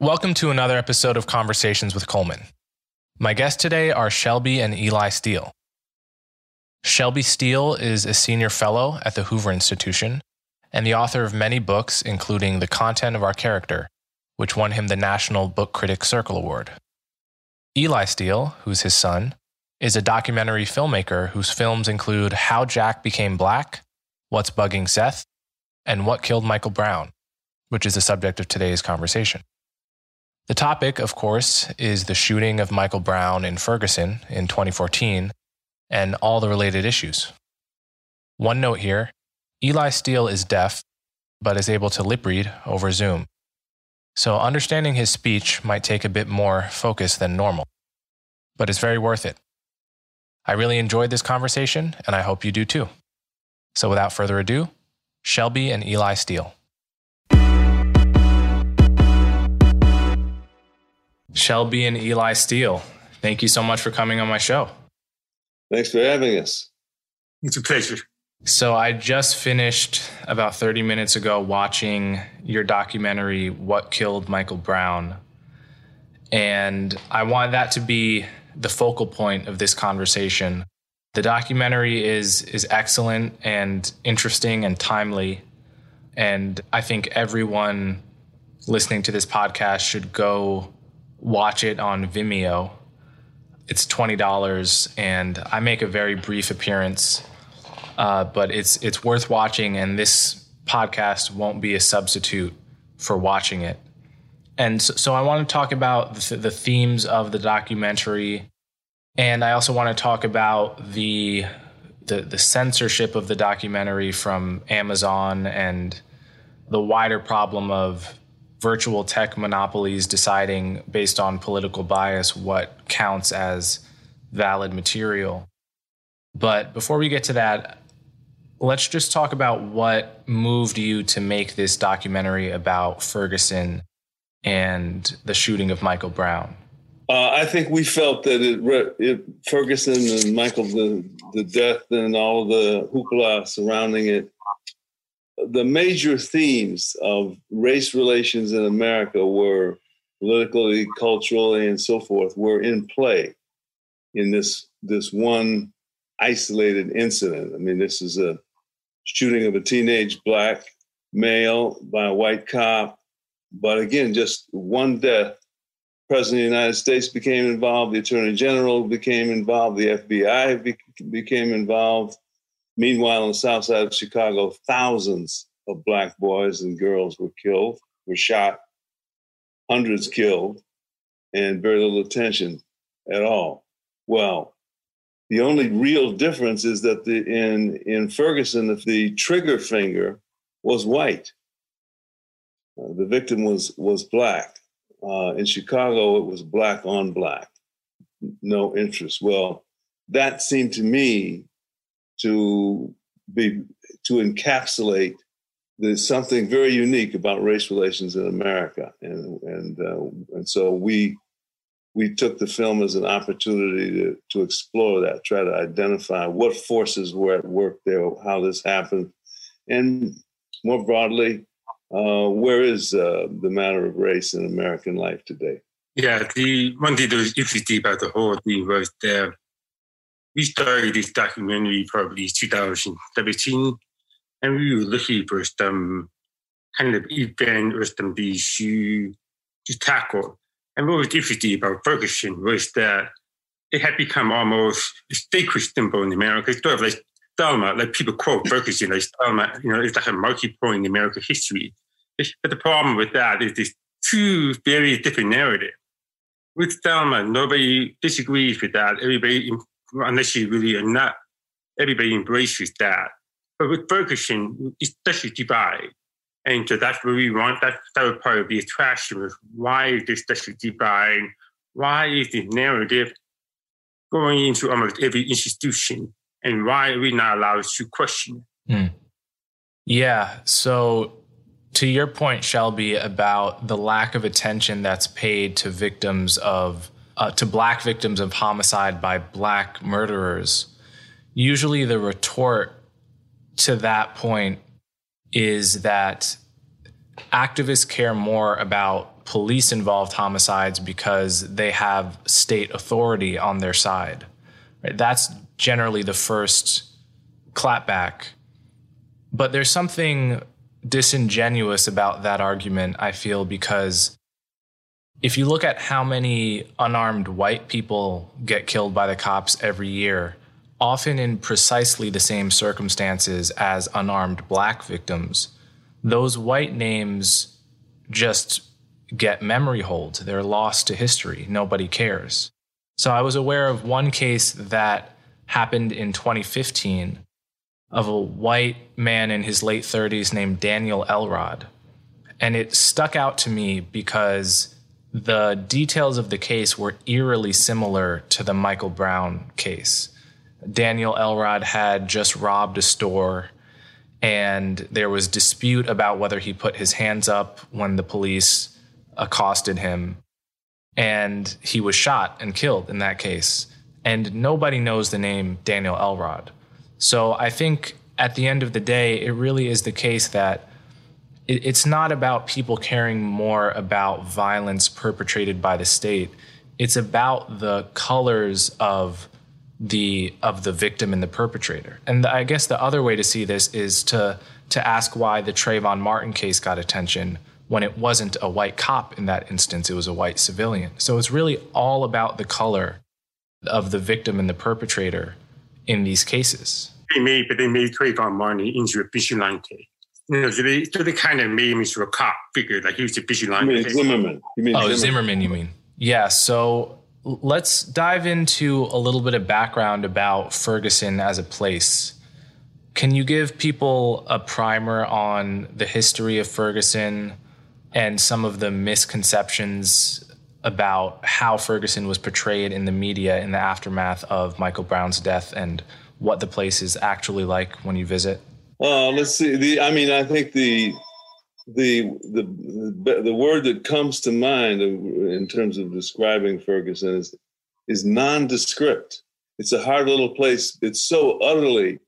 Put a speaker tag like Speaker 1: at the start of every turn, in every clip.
Speaker 1: Welcome to another episode of Conversations with Coleman. My guests today are Shelby and Eli Steele. Shelby Steele is a senior fellow at the Hoover Institution and the author of many books, including The Content of Our Character, which won him the National Book Critics Circle Award. Eli Steele, who's his son, is a documentary filmmaker whose films include How Jack Became Black, What's Bugging Seth, and What Killed Michael Brown, which is the subject of today's conversation. The topic, of course, is the shooting of Michael Brown in Ferguson in 2014 and all the related issues. One note here Eli Steele is deaf, but is able to lip read over Zoom. So understanding his speech might take a bit more focus than normal, but it's very worth it. I really enjoyed this conversation, and I hope you do too. So without further ado, Shelby and Eli Steele. Shelby and Eli Steele, thank you so much for coming on my show.
Speaker 2: Thanks for having us.
Speaker 3: It's a pleasure.
Speaker 1: So, I just finished about 30 minutes ago watching your documentary, What Killed Michael Brown. And I want that to be the focal point of this conversation. The documentary is, is excellent and interesting and timely. And I think everyone listening to this podcast should go watch it on Vimeo. It's twenty dollars, and I make a very brief appearance, uh, but it's it's worth watching. And this podcast won't be a substitute for watching it. And so, so I want to talk about the, the themes of the documentary, and I also want to talk about the the, the censorship of the documentary from Amazon and the wider problem of virtual tech monopolies deciding based on political bias what counts as valid material. But before we get to that, let's just talk about what moved you to make this documentary about Ferguson and the shooting of Michael Brown.
Speaker 2: Uh, I think we felt that it, it, Ferguson and Michael, the, the death and all the hoopla surrounding it the major themes of race relations in America were politically, culturally, and so forth were in play in this this one isolated incident. I mean, this is a shooting of a teenage black male by a white cop, but again, just one death. President of the United States became involved. The Attorney General became involved. The FBI be- became involved. Meanwhile, on the south side of Chicago, thousands of black boys and girls were killed, were shot, hundreds killed, and very little attention at all. Well, the only real difference is that the, in, in Ferguson, the trigger finger was white. Uh, the victim was, was black. Uh, in Chicago, it was black on black, no interest. Well, that seemed to me to be to encapsulate something very unique about race relations in America, and and uh, and so we we took the film as an opportunity to to explore that, try to identify what forces were at work there, how this happened, and more broadly, uh, where is uh, the matter of race in American life today?
Speaker 3: Yeah, the one thing that was interesting about the whole thing was that we started this documentary probably 2017, and we were looking for some um, kind of event or some issue to tackle. And what was interesting about Ferguson was that it had become almost a sacred symbol in America. It's sort of like Selma, like people quote Ferguson, like Selma, you know, it's like a marquee point in American history. But the problem with that is there's two very different narratives. With Selma, nobody disagrees with that. Everybody, unless you really are not, everybody embraces that. But with Ferguson, a divide. And so that's what we want. That, that would probably be attraction was why is this district divided? Why is the narrative going into almost every institution? And why are we not allowed to question it? Mm.
Speaker 1: Yeah. So to your point, Shelby, about the lack of attention that's paid to victims of uh, to black victims of homicide by black murderers, usually the retort to that point is that activists care more about police involved homicides because they have state authority on their side. Right? That's generally the first clapback. But there's something disingenuous about that argument, I feel, because if you look at how many unarmed white people get killed by the cops every year, often in precisely the same circumstances as unarmed black victims, those white names just get memory hold. They're lost to history. Nobody cares. So I was aware of one case that happened in 2015 of a white man in his late 30s named Daniel Elrod. And it stuck out to me because the details of the case were eerily similar to the Michael Brown case. Daniel Elrod had just robbed a store, and there was dispute about whether he put his hands up when the police accosted him. And he was shot and killed in that case. And nobody knows the name Daniel Elrod. So I think at the end of the day, it really is the case that it's not about people caring more about violence perpetrated by the state. It's about the colors of the of the victim and the perpetrator. And I guess the other way to see this is to to ask why the Trayvon Martin case got attention when it wasn't a white cop in that instance, it was a white civilian. So it's really all about the color of the victim and the perpetrator in these cases.
Speaker 3: You know, so they, so they kind of made him into a cop figure, like he was a vigilante.
Speaker 2: You mean Zimmerman?
Speaker 1: You mean oh, Zimmerman. Zimmerman, you mean? Yeah. So let's dive into a little bit of background about Ferguson as a place. Can you give people a primer on the history of Ferguson and some of the misconceptions about how Ferguson was portrayed in the media in the aftermath of Michael Brown's death and what the place is actually like when you visit?
Speaker 2: Uh, let's see. The I mean, I think the the the the word that comes to mind in terms of describing Ferguson is is nondescript. It's a hard little place. It's so utterly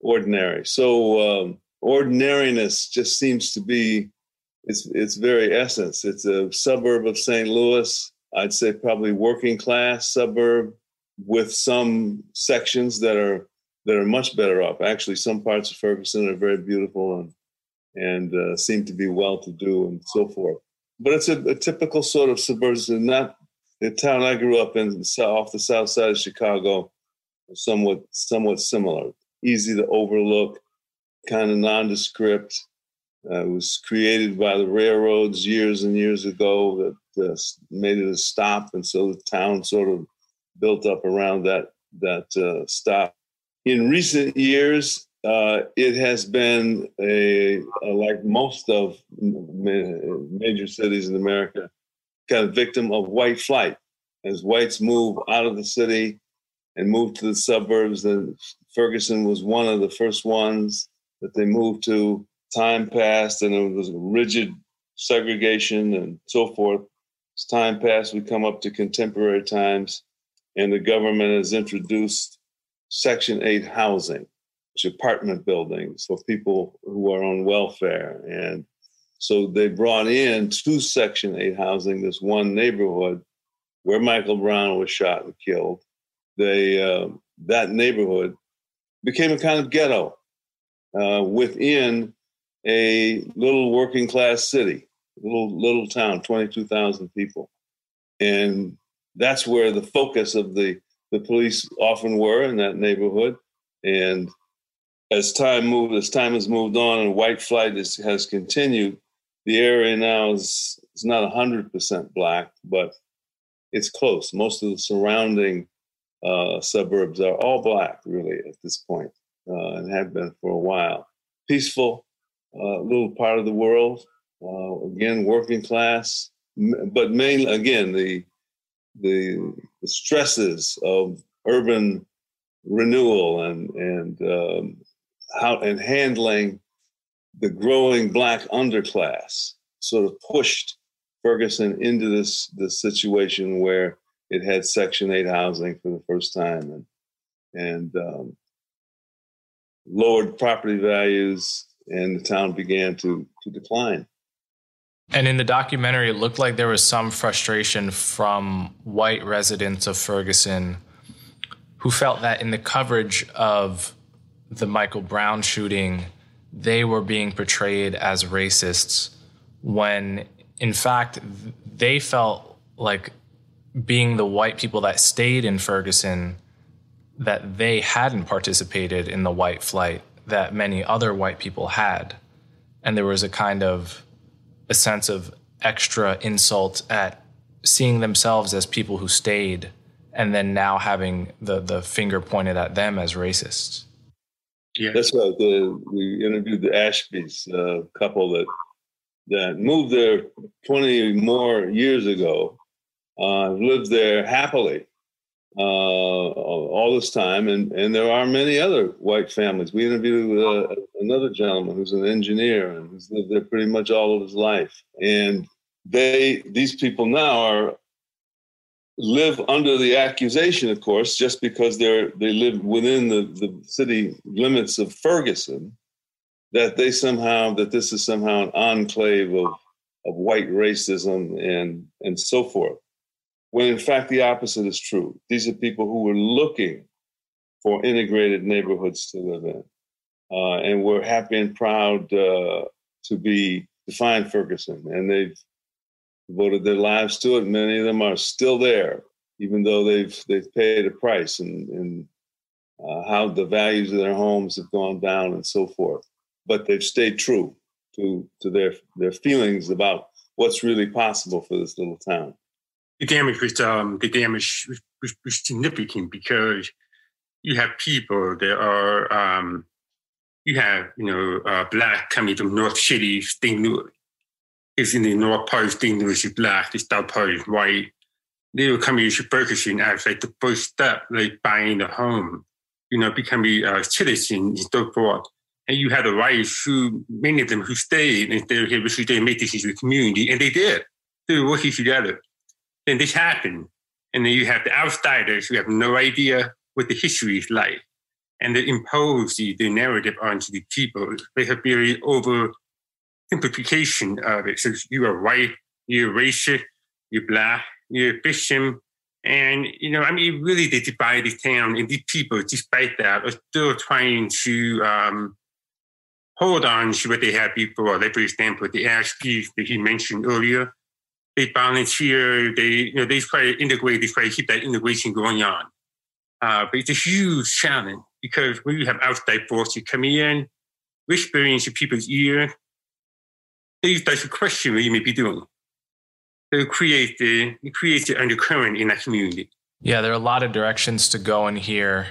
Speaker 2: ordinary. So um, ordinariness just seems to be its its very essence. It's a suburb of St. Louis. I'd say probably working class suburb with some sections that are that are much better off. Actually, some parts of Ferguson are very beautiful and and uh, seem to be well to do and so forth. But it's a, a typical sort of suburban, not the town I grew up in, off the south side of Chicago, somewhat somewhat similar. Easy to overlook, kind of nondescript. Uh, it was created by the railroads years and years ago that uh, made it a stop, and so the town sort of built up around that that uh, stop. In recent years, uh, it has been a, a, like most of major cities in America, kind of victim of white flight. As whites move out of the city and move to the suburbs, and Ferguson was one of the first ones that they moved to. Time passed, and it was rigid segregation and so forth. As time passed, we come up to contemporary times, and the government has introduced Section 8 housing apartment buildings for people who are on welfare. And so they brought in to Section 8 housing, this one neighborhood where Michael Brown was shot and killed. They, uh, that neighborhood became a kind of ghetto uh, within a little working class city, little little town, 22,000 people. And that's where the focus of the, the police often were in that neighborhood. And as time moved, as time has moved on and white flight is, has continued, the area now is, is not 100% black, but it's close. Most of the surrounding uh, suburbs are all black, really, at this point, uh, and have been for a while. Peaceful, uh, little part of the world. Uh, again, working class, but mainly again the, the the stresses of urban renewal and and um, how and handling the growing black underclass sort of pushed Ferguson into this this situation where it had Section Eight housing for the first time and and um, lowered property values, and the town began to to decline.
Speaker 1: And in the documentary, it looked like there was some frustration from white residents of Ferguson who felt that in the coverage of the Michael Brown shooting, they were being portrayed as racists when in fact they felt like being the white people that stayed in Ferguson that they hadn't participated in the white flight that many other white people had. And there was a kind of a sense of extra insult at seeing themselves as people who stayed and then now having the the finger pointed at them as racists
Speaker 2: yeah. That's right. The, we interviewed the Ashby's uh, couple that that moved there 20 more years ago. Uh, lived there happily uh, all this time, and and there are many other white families. We interviewed uh, another gentleman who's an engineer and who's lived there pretty much all of his life, and they these people now are live under the accusation, of course, just because they're they live within the, the city limits of Ferguson, that they somehow that this is somehow an enclave of of white racism and and so forth. When in fact the opposite is true. These are people who were looking for integrated neighborhoods to live in, uh, and we're happy and proud uh, to be to find Ferguson, and they've devoted their lives to it. Many of them are still there, even though they've they've paid a price and and uh, how the values of their homes have gone down and so forth. But they've stayed true to to their their feelings about what's really possible for this little town.
Speaker 3: The damage was um, the damage was, was, was significant because you have people that are um, you have you know uh, black coming from North City, St. Louis is in the north part of St. Louis is black, the south part is white. They were coming to Ferguson as like the first step, like buying a home, you know, becoming a citizen and so forth. And you had the rights who, many of them who stayed and they here because they made this into a community, and they did. They were working together. Then this happened. And then you have the outsiders who have no idea what the history is like. And they impose the, the narrative onto the people. They have very over simplification of it. So you are white, you're racist, you're black, you're Christian. And, you know, I mean, really they divide the town and these people, despite that, are still trying to um, hold on to what they had before. Like, for example, the Ashby's that he mentioned earlier, they volunteer, they, you know, they try to integrate, they try to keep that integration going on. Uh, but it's a huge challenge because when you have outside forces coming in, whispering into people's ear, that's a question what you may be doing. To create the create the undercurrent in that community.
Speaker 1: Yeah, there are a lot of directions to go in here,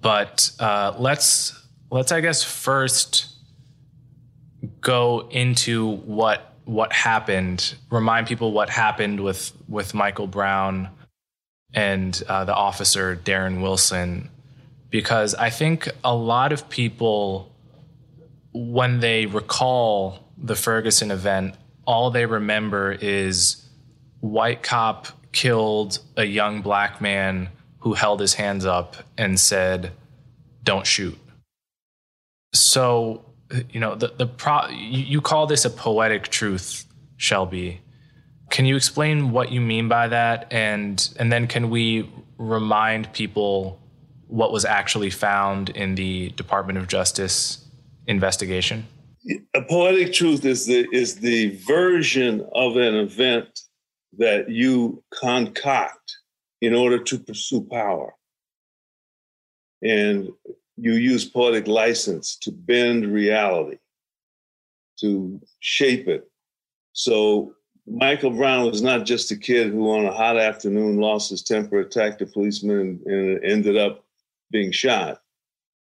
Speaker 1: but uh, let's let's I guess first go into what what happened. Remind people what happened with with Michael Brown and uh, the officer Darren Wilson, because I think a lot of people when they recall the Ferguson event, all they remember is white cop killed a young black man who held his hands up and said, "Don't shoot." So, you know, the the pro you call this a poetic truth, Shelby. Can you explain what you mean by that and and then can we remind people what was actually found in the Department of Justice investigation?
Speaker 2: a poetic truth is the is the version of an event that you concoct in order to pursue power and you use poetic license to bend reality to shape it. So michael brown was not just a kid who on a hot afternoon lost his temper attacked a policeman and, ended up being shot.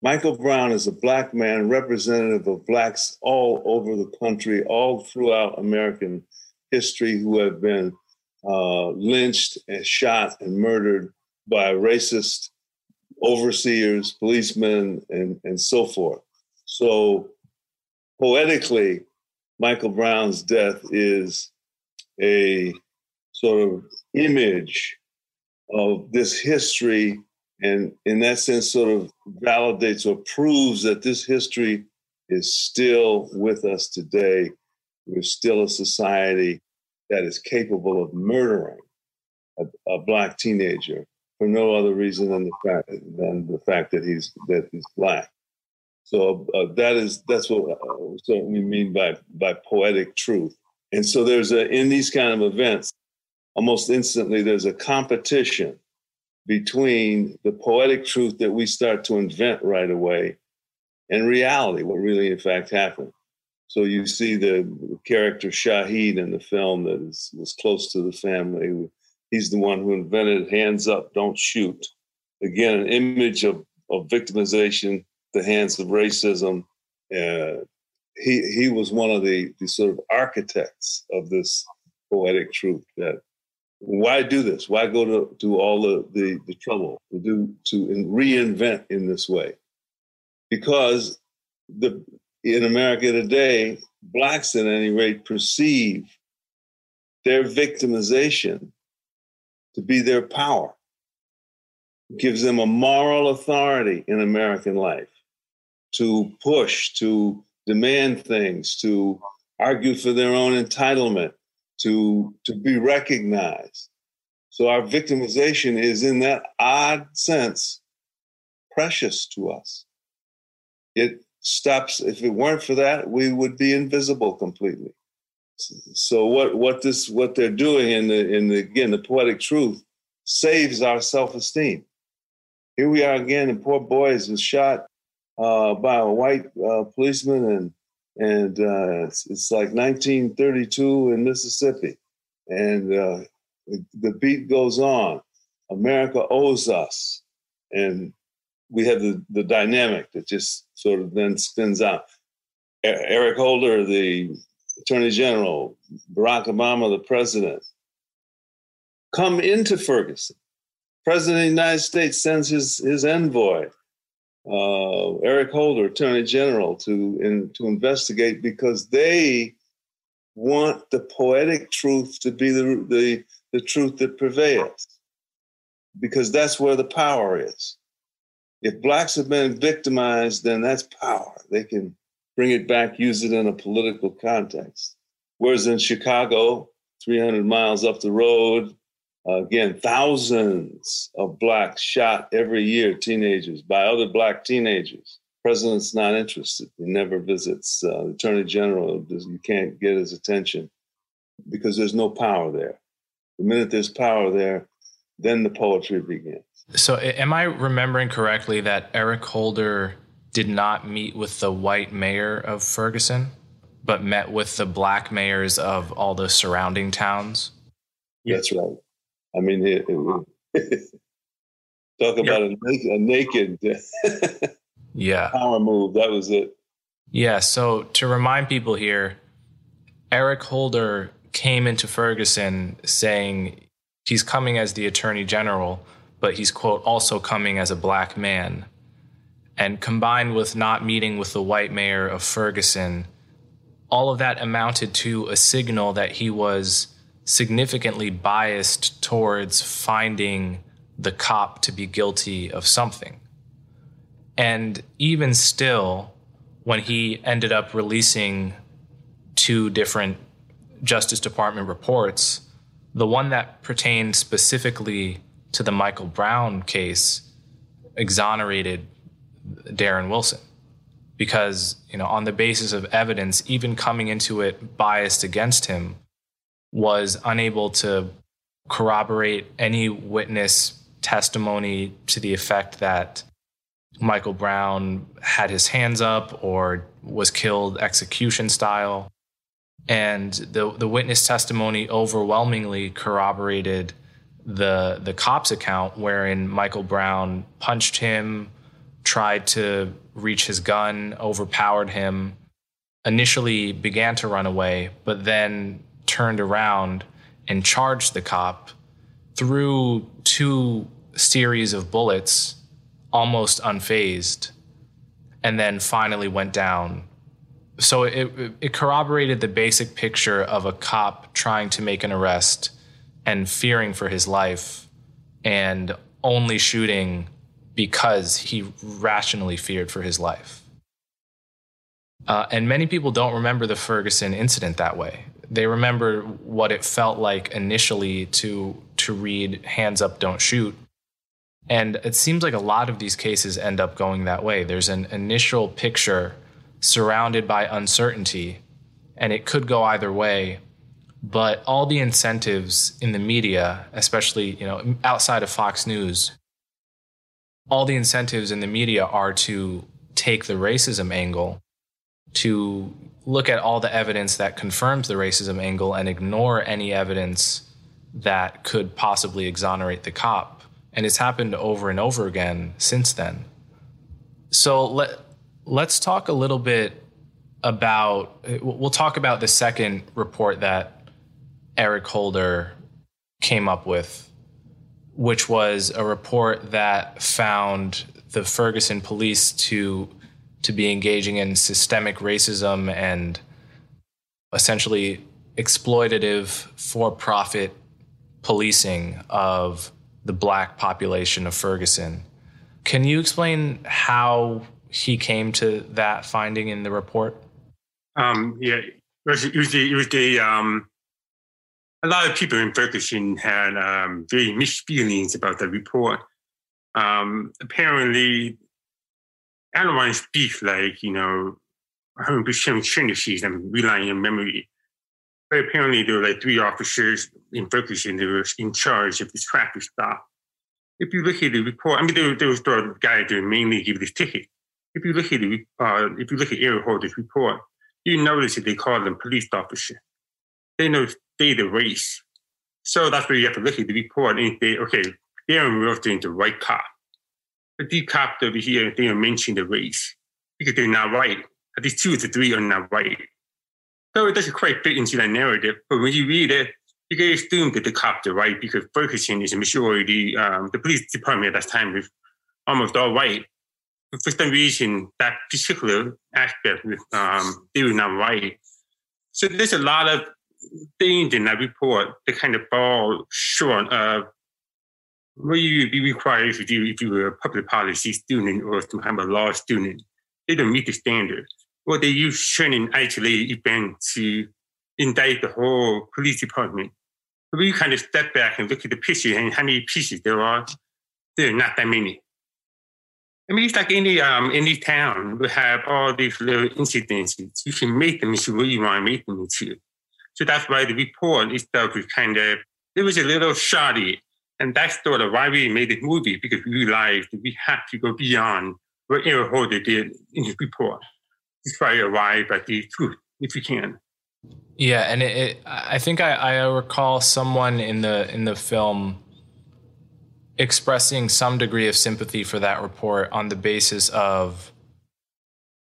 Speaker 2: Michael Brown is a black man, representative of blacks all over the country, all throughout American history, who have been uh, lynched and shot and murdered by racist overseers, policemen, and, and so forth. So, poetically, Michael Brown's death is a sort of image of this history, and in that sense, sort of validates or proves that this history is still with us today. We're still a society that is capable of murdering a, a black teenager for no other reason than the fact than the fact that he's that he's black. So uh, that is that's what uh, so we mean by by poetic truth. And so there's a in these kind of events, almost instantly there's a competition between the poetic truth that we start to invent right away and reality, what really in fact happened. So you see the character Shahid in the film that is, was close to the family. He's the one who invented hands up, don't shoot. Again, an image of, of victimization, the hands of racism. Uh, he, he was one of the, the sort of architects of this poetic truth that why do this? Why go to, to all the, the, the trouble to do to reinvent in this way? Because the in America today, blacks at any rate perceive their victimization to be their power. Gives them a moral authority in American life to push, to demand things, to argue for their own entitlement, to, to be recognized. So our victimization is, in that odd sense, precious to us. It stops. If it weren't for that, we would be invisible completely. So what what this what they're doing in the in the again the poetic truth saves our self esteem. Here we are again, and poor boys was shot uh, by a white uh, policeman, and and uh, it's, it's, like 1932 in Mississippi, and uh, the beat goes on. America owes us, and we have the, the dynamic that just sort of then spins out. Eric Holder, the Attorney General, Barack Obama, the President, come into Ferguson. President of the United States sends his, his envoy, uh, Eric Holder, Attorney General, to, in, to investigate because they want the poetic truth to be the, the, the truth that prevails, because that's where the power is if blacks have been victimized, then that's power. They can bring it back, use it in a political context. Whereas in Chicago, 300 miles up the road, uh, again, thousands of blacks shot every year, teenagers, by other black teenagers. President's not interested. He never visits. Uh, Attorney General, you can't get his attention because there's no power there. The minute there's power there, then the poetry begins.
Speaker 1: So, am I remembering correctly that Eric Holder did not meet with the white mayor of Ferguson, but met with the black mayors of all the surrounding towns?
Speaker 2: That's right. I mean, it, it, talk about yep. a, a naked
Speaker 1: yeah
Speaker 2: power move. That was it.
Speaker 1: Yeah. So, to remind people here, Eric Holder came into Ferguson saying he's coming as the attorney general but he's, quote, also coming as a black man. And combined with not meeting with the white mayor of Ferguson, all of that amounted to a signal that he was significantly biased towards finding the cop to be guilty of something. And even still, when he ended up releasing two different Justice Department reports, the one that pertained specifically to the Michael Brown case exonerated Darren Wilson because, you know, on the basis of evidence, even coming into it biased against him, was unable to corroborate any witness testimony to the effect that Michael Brown had his hands up or was killed execution style. And the, the witness testimony overwhelmingly corroborated the the cops account wherein Michael Brown punched him, tried to reach his gun, overpowered him, initially began to run away, but then turned around and charged the cop through two series of bullets, almost unfazed, and then finally went down. So it, it corroborated the basic picture of a cop trying to make an arrest and fearing for his life and only shooting because he rationally feared for his life. Uh, and many people don't remember the Ferguson incident that way. They remember what it felt like initially to to read "Hands up, don't shoot," and it seems like a lot of these cases end up going that way. There's an initial picture surrounded by uncertainty, and it could go either way. But all the incentives in the media, especially you know outside of Fox News, all the incentives in the media are to take the racism angle to look at all the evidence that confirms the racism angle and ignore any evidence that could possibly exonerate the cop. And it's happened over and over again since then. So let, let's talk a little bit about, we'll talk about the second report that Eric Holder came up with, which was a report that found the Ferguson police to to be engaging in systemic racism and essentially exploitative for profit policing of the black population of Ferguson. Can you explain how he came to that finding in the report?
Speaker 3: Um, yeah, it was, it was the, it was the um, a lot of people in Ferguson had um, very mixed feelings about the report. Um, apparently, I don't want to speak like, you know, 100% sentences and relying on memory. But apparently there were like three officers in Ferguson that were in charge of this traffic stop. If you look at the report, I mean, there, there was the guy that mainly gave this ticket. If you look at the, uh, if you look at Eric Holder's report, you notice that they call them police officer. They know they the race. So that's where you have to look at the report and say, okay, they're referring to the right cop the decop over here, they are mentioning the race because they're not right. At least two the three are not right. So it doesn't quite fit into that narrative. But when you read it, you can assume that the cops are right because Ferguson is a majority. Um, the police department at that time was almost all white. But for some reason, that particular aspect, um, they were not right. So there's a lot of things in that report that kind of fall short of what you'd be required to do if you were a public policy student or some kind of law student. They don't meet the standard. Or they use certain isolated events to indict the whole police department. But you kind of step back and look at the picture and how many pieces there are, there are not that many. I mean, it's like any um, any town will have all these little incidences. You can make them into what you want to make them into. So that's why the report itself is kind of, it was a little shoddy and that's sort of why we made this movie, because we realized we had to go beyond what Eric Holder did in his report to try to arrive at the truth, if we can.
Speaker 1: Yeah, and it, it, I think I, I recall someone in the in the film expressing some degree of sympathy for that report on the basis of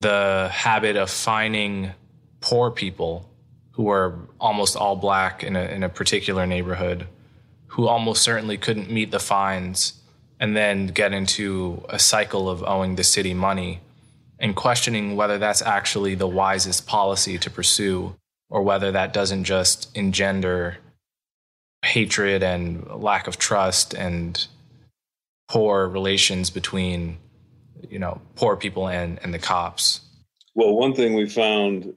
Speaker 1: the habit of finding poor people who were almost all black in a in a particular neighborhood who almost certainly couldn't meet the fines and then get into a cycle of owing the city money and questioning whether that's actually the wisest policy to pursue or whether that doesn't just engender hatred and lack of trust and poor relations between you know poor people and and the cops.
Speaker 2: Well one thing we found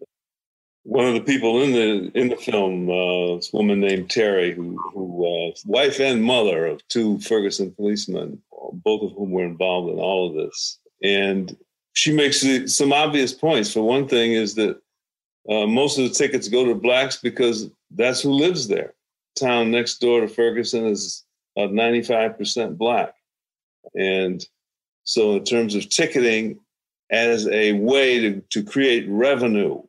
Speaker 2: one of the people in the in the film, uh, this woman named Terry, who, who uh, wife and mother of two Ferguson policemen, both of whom were involved in all of this, and she makes some obvious points. For one thing, is that uh, most of the tickets go to blacks because that's who lives there. Town next door to Ferguson is ninety five percent black, and so in terms of ticketing, as a way to, to create revenue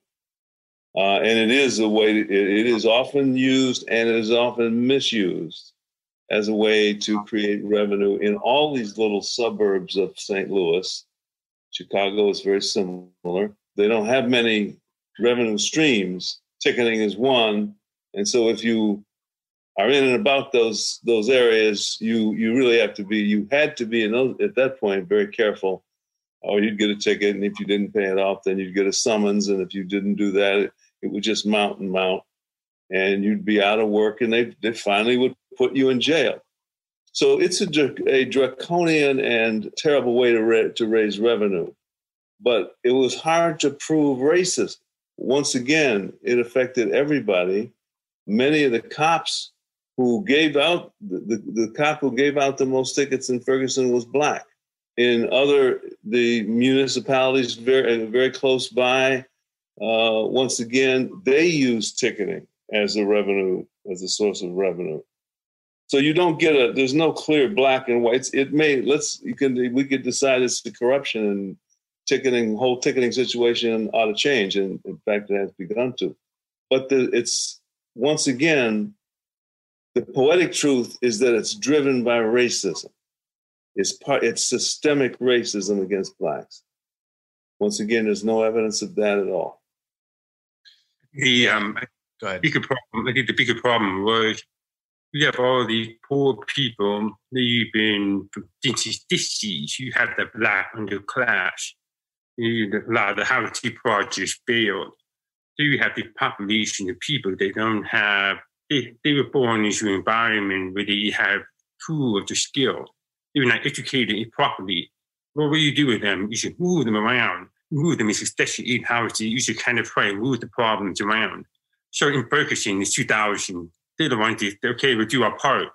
Speaker 2: uh, and it is a way, it, is often used and it is often misused as a way to create revenue in all these little suburbs of St. Louis Chicago is very similar. They don't have many revenue streams. Ticketing is one, and so if you are in and about those those areas, you you really have to be. You had to be in those, at that point very careful, or you'd get a ticket, and if you didn't pay it off, then you'd get a summons, and if you didn't do that, it, would just mount and mount, and you'd be out of work, and they they finally would put you in jail. So it's a, a draconian and terrible way to ra- to raise revenue, but it was hard to prove racism. Once again, it affected everybody. Many of the cops who gave out the, the, the, cop who gave out the most tickets in Ferguson was black. In other the municipalities very very close by, uh, once again they use ticketing as a revenue as a source of revenue. So you don't get a there's no clear black and white. it may let's you can we could decide it's the corruption and ticketing whole ticketing situation ought to change, and in fact it has begun to. But the, it's once again the poetic truth is that it's driven by racism. It's part it's systemic racism against blacks. Once again, there's no evidence of that at all.
Speaker 3: The um, bigger problem, I think the bigger problem was you have all these poor people living since this you have the black underclass. You, a lot of the housing projects failed. So you have the population of people they don't have they, they were born into an environment where they have two of the skill. They were not educated properly. What will you do with them? You should move them around, move them into especially in housing. You should kind of try and move the problems around. So in Ferguson in 2000, they're the ones that, okay, we'll do our part.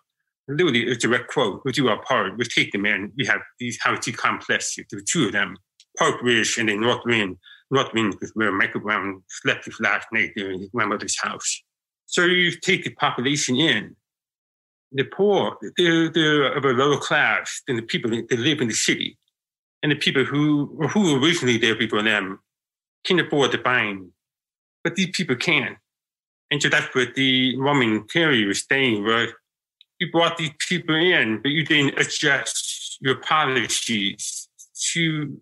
Speaker 3: Literally, a direct quote, we'll do our part. We'll take them in. We have these housing complexes, the two of them, Park Ridge and then North Wind. North Wind is where Michael Brown slept his last night there in his grandmother's house. So you take the population in. The poor, they're, they're of a lower class than the people that live in the city. And the people who, who originally there before them can afford to buy. But these people can. And so that's what the Roman theory was saying, was you brought these people in, but you didn't adjust your policies to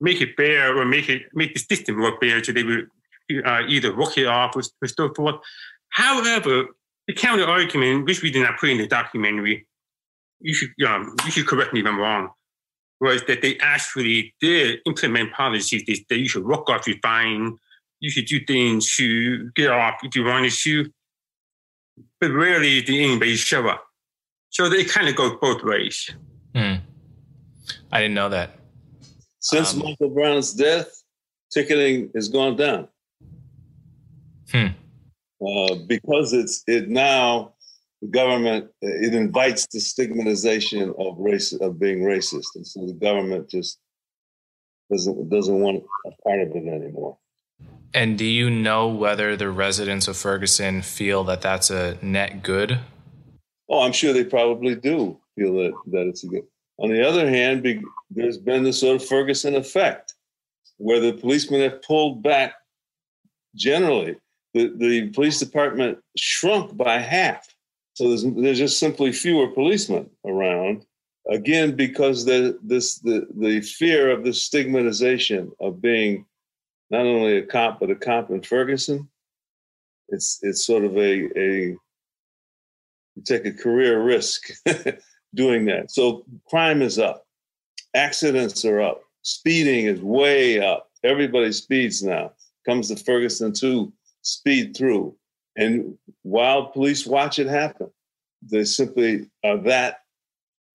Speaker 3: make it fair or make it make the system work fair so they would uh, either work it off or, or so forth. However, the counter argument, which we did not put in the documentary, you should um, you should correct me if I'm wrong, was that they actually did implement policies that, that you should work off your fine, you should do things to get off if you wanted to, but rarely did anybody show up. So they kind of go both ways.
Speaker 1: Hmm. I didn't know that.
Speaker 2: Since um, Michael Brown's death, ticketing has gone down.
Speaker 1: Hmm.
Speaker 2: Uh, because it's it now the government uh, it invites the stigmatization of race of being racist, and so the government just doesn't doesn't want a part of it anymore.
Speaker 1: And do you know whether the residents of Ferguson feel that that's a net good?
Speaker 2: Oh, I'm sure they probably do feel that that it's a good. On the other hand, there's been the sort of Ferguson effect, where the policemen have pulled back generally the, the police department shrunk by half. So there's, there's just simply fewer policemen around. Again, because the, this, the, the fear of the stigmatization of being not only a cop, but a cop in Ferguson, it's, it's sort of a, a you take a career risk doing that. So crime is up, accidents are up, speeding is way up. Everybody speeds now. Comes to Ferguson too speed through. And while police watch it happen, they simply are that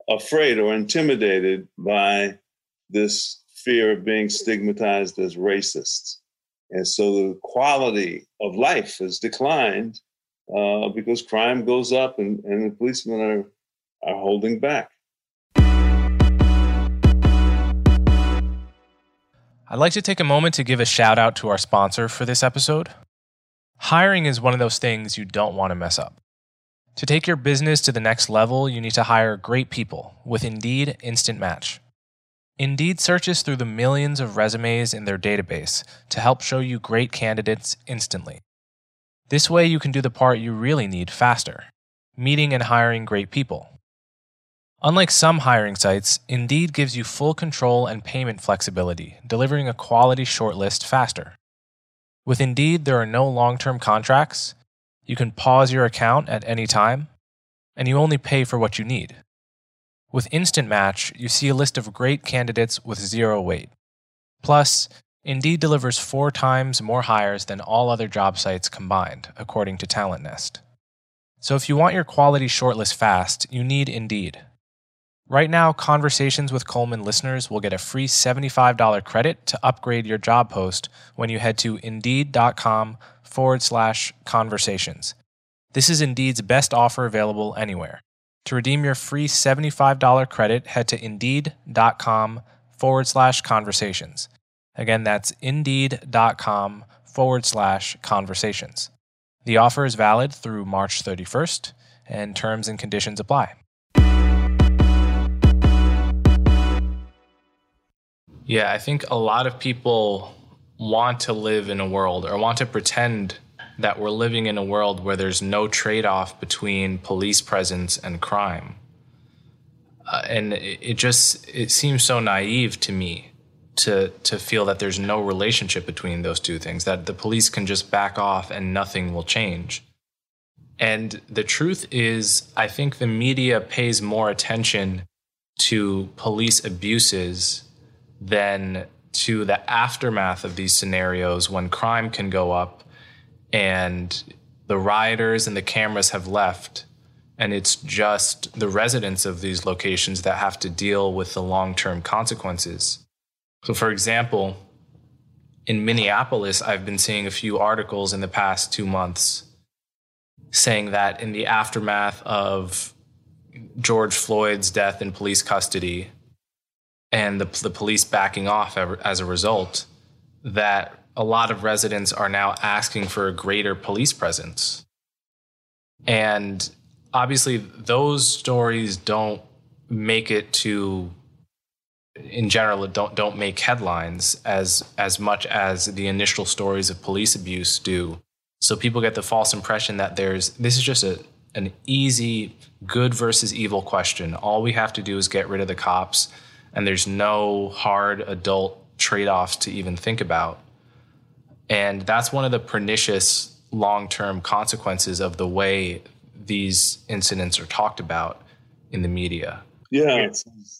Speaker 2: afraid or intimidated by this fear of being stigmatized as racists. And so the quality of life has declined uh, because crime goes up and, and the policemen are, are holding back.
Speaker 1: I'd like to take a moment to give a shout out to our sponsor for this episode. Hiring is one of those things you don't want to mess up. To take your business to the next level, you need to hire great people with Indeed Instant Match. Indeed searches through the millions of resumes in their database to help show you great candidates instantly. This way, you can do the part you really need faster meeting and hiring great people. Unlike some hiring sites, Indeed gives you full control and payment flexibility, delivering a quality shortlist faster. With Indeed, there are no long term contracts, you can pause your account at any time, and you only pay for what you need. With Instant Match, you see a list of great candidates with zero wait. Plus, Indeed delivers four times more hires than all other job sites combined, according to Talent Nest. So if you want your quality shortlist fast, you need Indeed. Right now, Conversations with Coleman listeners will get a free $75 credit to upgrade your job post when you head to Indeed.com forward slash conversations. This is Indeed's best offer available anywhere. To redeem your free $75 credit, head to Indeed.com forward slash conversations. Again, that's Indeed.com forward slash conversations. The offer is valid through March 31st, and terms and conditions apply. Yeah, I think a lot of people want to live in a world or want to pretend that we're living in a world where there's no trade off between police presence and crime. Uh, and it, it just it seems so naive to me to to feel that there's no relationship between those two things that the police can just back off and nothing will change. And the truth is I think the media pays more attention to police abuses than to the aftermath of these scenarios when crime can go up and the rioters and the cameras have left and it's just the residents of these locations that have to deal with the long-term consequences. So for example, in Minneapolis, I've been seeing a few articles in the past 2 months saying that in the aftermath of George Floyd's death in police custody, and the, the police backing off as a result, that a lot of residents are now asking for a greater police presence. And obviously, those stories don't make it to in general don't don't make headlines as as much as the initial stories of police abuse do. So people get the false impression that there's this is just a an easy good versus evil question. All we have to do is get rid of the cops and there's no hard adult trade offs to even think about. And that's one of the pernicious long term consequences of the way these incidents are talked about in the media.
Speaker 2: Yeah,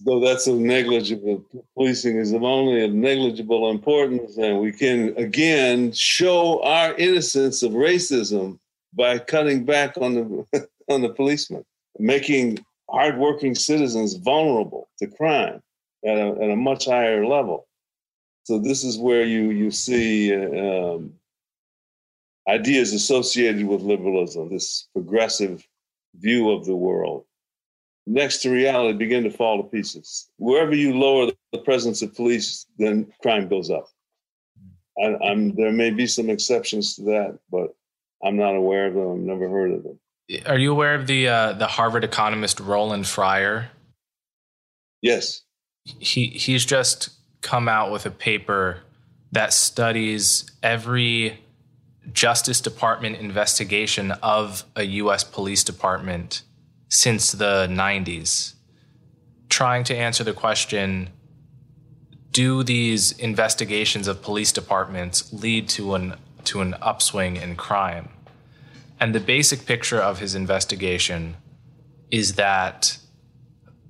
Speaker 2: though that's a negligible policing is of only a negligible importance, and we can again show our innocence of racism by cutting back on the on the policemen, making hardworking citizens vulnerable to crime at a, at a much higher level. So this is where you you see um, ideas associated with liberalism, this progressive view of the world, next to reality, begin to fall to pieces. Wherever you lower the presence of police, then crime goes up. I, am there may be some exceptions to that, but I'm not aware of them. I've never heard of them.
Speaker 1: Are you aware of the uh, the Harvard economist Roland Fryer?
Speaker 2: Yes
Speaker 1: he he's just come out with a paper that studies every Justice Department investigation of a US police department since the 90s, trying to answer the question do these investigations of police departments lead to an to an upswing in crime? And the basic picture of his investigation is that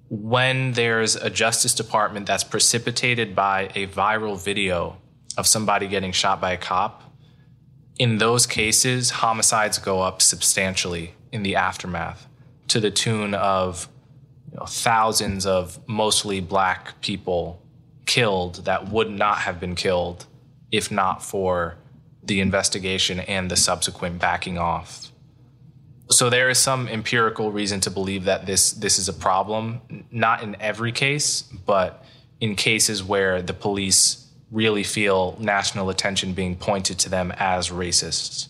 Speaker 1: when there's a Justice Department that's precipitated by a viral video of somebody getting shot by a cop, in those cases, homicides go up substantially in the aftermath to the tune of you know, thousands of mostly black people killed that would not have been killed if not for the investigation and the subsequent backing off so there is some empirical reason to believe that this this is a problem, not in every case, but in cases where the police really feel national attention being pointed to them as racists.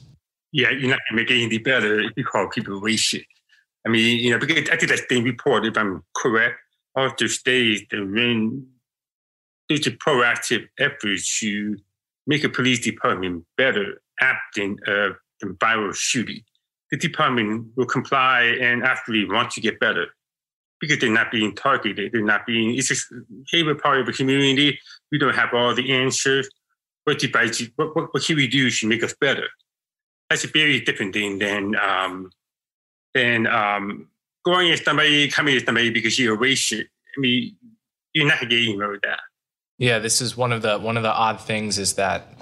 Speaker 3: Yeah, you're not going to make any better if you call people racist. I mean, you know, because I think that's the report, if I'm correct, also states that when there's a proactive effort to make a police department better acting uh, than viral shooting the department will comply and actually want to get better. because they're not being targeted. They're not being, it's just, hey, part of a community. We don't have all the answers. What, you, what, what, what can we do to make us better? That's a very different thing than, um, than um, going at somebody, coming at somebody because you're racist. I mean, you're not getting with that.
Speaker 1: Yeah, this is one of the one of the odd things is that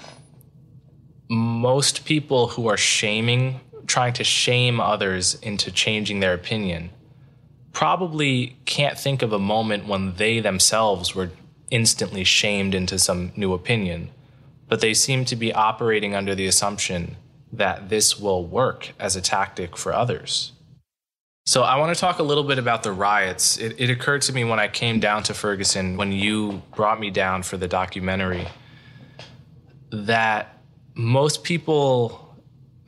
Speaker 1: most people who are shaming, trying to shame others into changing their opinion, probably can't think of a moment when they themselves were instantly shamed into some new opinion. But they seem to be operating under the assumption that this will work as a tactic for others. So I want to talk a little bit about the riots. It, it, occurred to me when I came down to Ferguson, when you brought me down for the documentary, that most people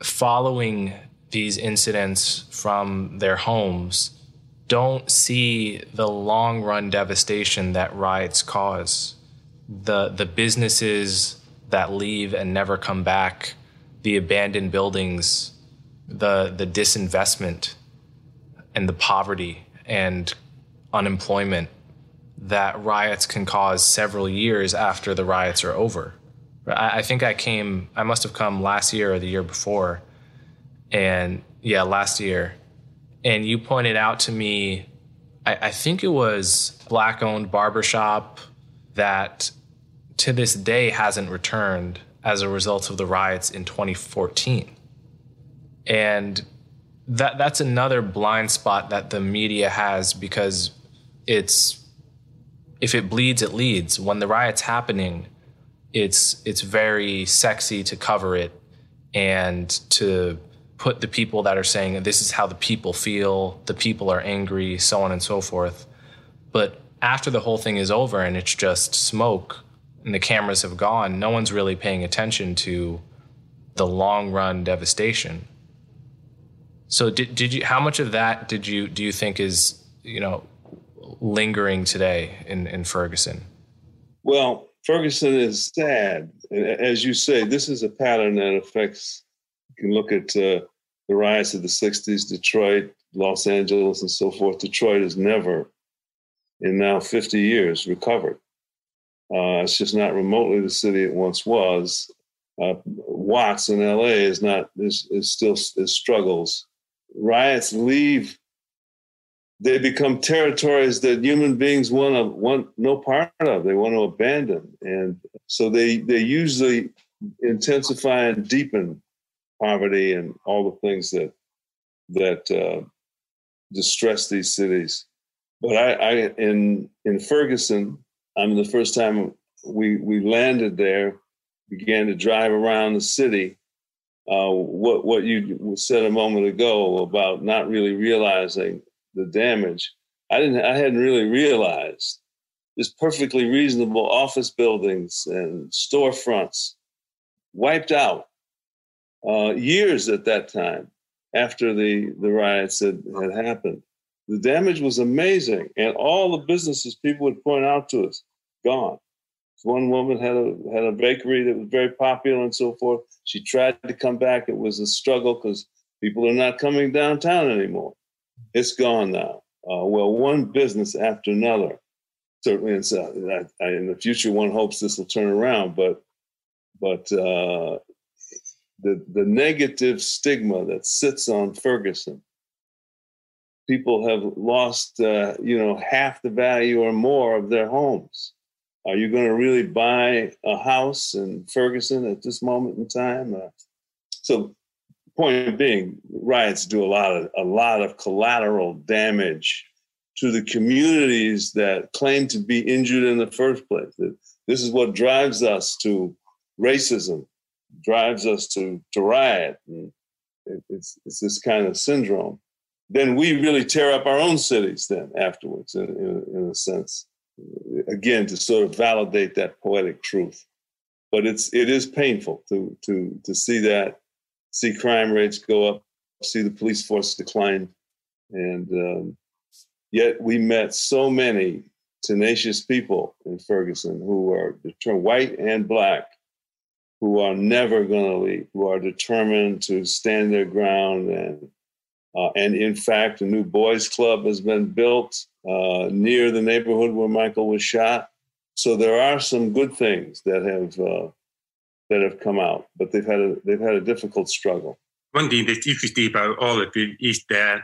Speaker 1: following these incidents from their homes don't see the long run devastation that riots cause. The, the businesses that leave and never come back, the abandoned buildings, the, the disinvestment and the poverty and unemployment that riots can cause several years after the riots are over. I, I think I came, I must have come last year or the year before. And yeah, last year. And you pointed out to me, I, I think it was black owned barbershop that to this day hasn't returned as a result of the riots in 2014. And that that's another blind spot that the media has because it's if it bleeds it leads when the riot's happening it's it's very sexy to cover it and to put the people that are saying this is how the people feel. The people are angry so on and so forth. But after the whole thing is over and it's just smoke and the cameras have gone no one's really paying attention to the long run devastation. So did did you how much of that did you do you think is you know lingering today in in Ferguson?
Speaker 2: Well, Ferguson is sad, and as you say, this is a pattern that affects. You can look at uh, the riots of the '60s, Detroit, Los Angeles, and so forth. Detroit has never, in now 50 years, recovered. Uh, it's just not remotely the city it once was. Uh, Watts in LA is not is, is still is struggles riots leave, they become territories that human beings want to want no part of. They want to abandon, and so they they usually intensify and deepen poverty and all the things that that uh, distress these cities. But I, I in in Ferguson, I mean, the first time we we landed there, began to drive around the city uh, what what you said a moment ago about not really realizing the damage. I didn't. I hadn't really realized this perfectly reasonable office buildings and storefronts wiped out uh, years at that time after the the riots had, had happened. The damage was amazing, and all the businesses people would point out to us gone. One woman had a had a bakery that was very popular and so forth. She tried to come back. It was a struggle because people are not coming downtown anymore. It's gone now. Uh, well, one business after another. Certainly, in, uh, in the future, one hopes this will turn around. But but uh, the the negative stigma that sits on Ferguson. People have lost, uh, you know, half the value or more of their homes are you going to really buy a house in Ferguson at this moment in time? Uh, so, point being, riots do a lot of a lot of collateral damage to the communities that claim to be injured in the first place. This is what drives us to racism, drives us to to riot. And it's it's this kind of syndrome. Then we really tear up our own cities. Then afterwards, in, in, in a sense again to sort of validate that poetic truth. But it's it is painful to to to see that, see crime rates go up, see the police force decline, and um, yet we met so many tenacious people in Ferguson who are determined, white and black, who are never going to leave, who are determined to stand their ground and Uh, and in fact, a new boys' club has been built uh, near the neighborhood where Michael was shot. So there are some good things that have uh, that have come out, but they've had a they've had a difficult struggle.
Speaker 3: One thing that's interesting about all of it is that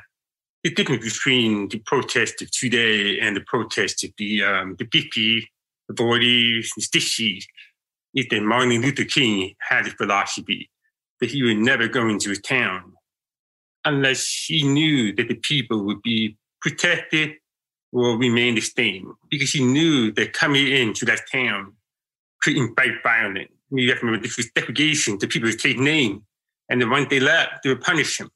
Speaker 3: the difference between the protest of today and the protest of the um, the 50s, the 40s, the 60s is that Martin Luther King had a philosophy that he would never go into a town unless he knew that the people would be protected or remain the same, because he knew that coming into that town could invite violence. You have to this degradation. The people would take name, and then once they left, they would punish him.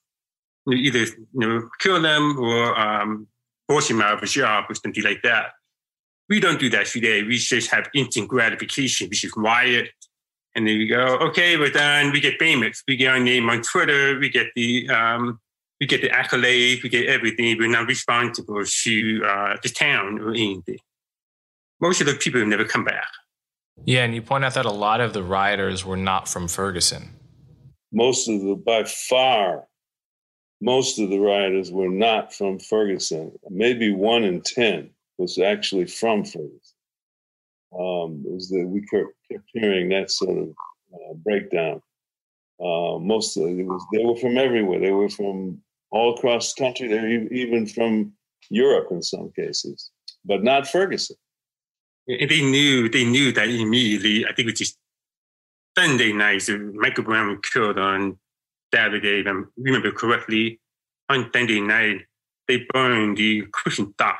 Speaker 3: You know, either you know kill them or um, force him out of a job or something like that. We don't do that today. We just have instant gratification. We just riot, and then we go, okay, we're done. We get famous. We get our name on Twitter. We get the um, we get the accolades. We get everything. We're not responsible to uh, the town or anything. Most of the people never come back.
Speaker 1: Yeah, and you point out that a lot of the rioters were not from Ferguson.
Speaker 2: Most of the, by far, most of the rioters were not from Ferguson. Maybe one in 10 was actually from Ferguson. Um, was the, we kept, kept hearing that sort of uh, breakdown. Uh, most of it was they were from everywhere. They were from all across the country. They were even from Europe in some cases, but not Ferguson
Speaker 3: they knew they knew that immediately. I think it was just Sunday night. Michael Brown was killed on Saturday, if I remember correctly. On Sunday night, they burned the QuikTrip.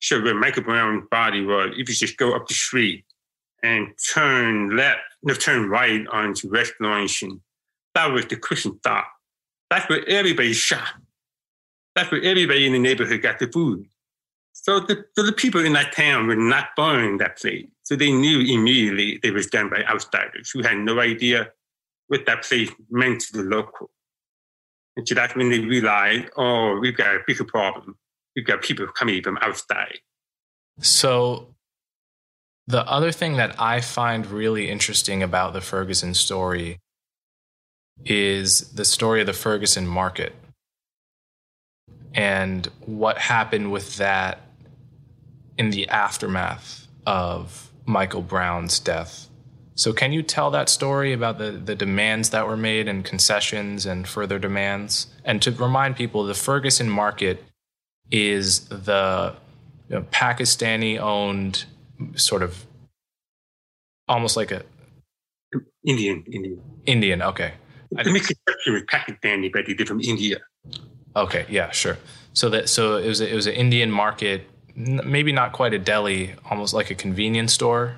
Speaker 3: So where Michael Brown's body was, if you just go up the street and turn left, no, turn right onto West Florissant, that was the QuikTrip. That's where everybody shot. That's where everybody in the neighborhood got the food. So the, the people in that town were not buying that place. So they knew immediately it was done by outsiders who had no idea what that place meant to the local. And so that's when they realized, oh, we've got a bigger problem. We've got people coming from outside.
Speaker 1: So the other thing that I find really interesting about the Ferguson story is the story of the Ferguson market and what happened with that in the aftermath of Michael Brown's death. So, can you tell that story about the, the demands that were made and concessions and further demands? And to remind people, the Ferguson market is the you know, Pakistani owned sort of almost like a
Speaker 3: Indian, Indian.
Speaker 1: Indian, okay.
Speaker 3: I mix exception with Pakistani, but they're from India.
Speaker 1: Okay, yeah, sure. So that so it was a, it was an Indian market maybe not quite a deli, almost like a convenience store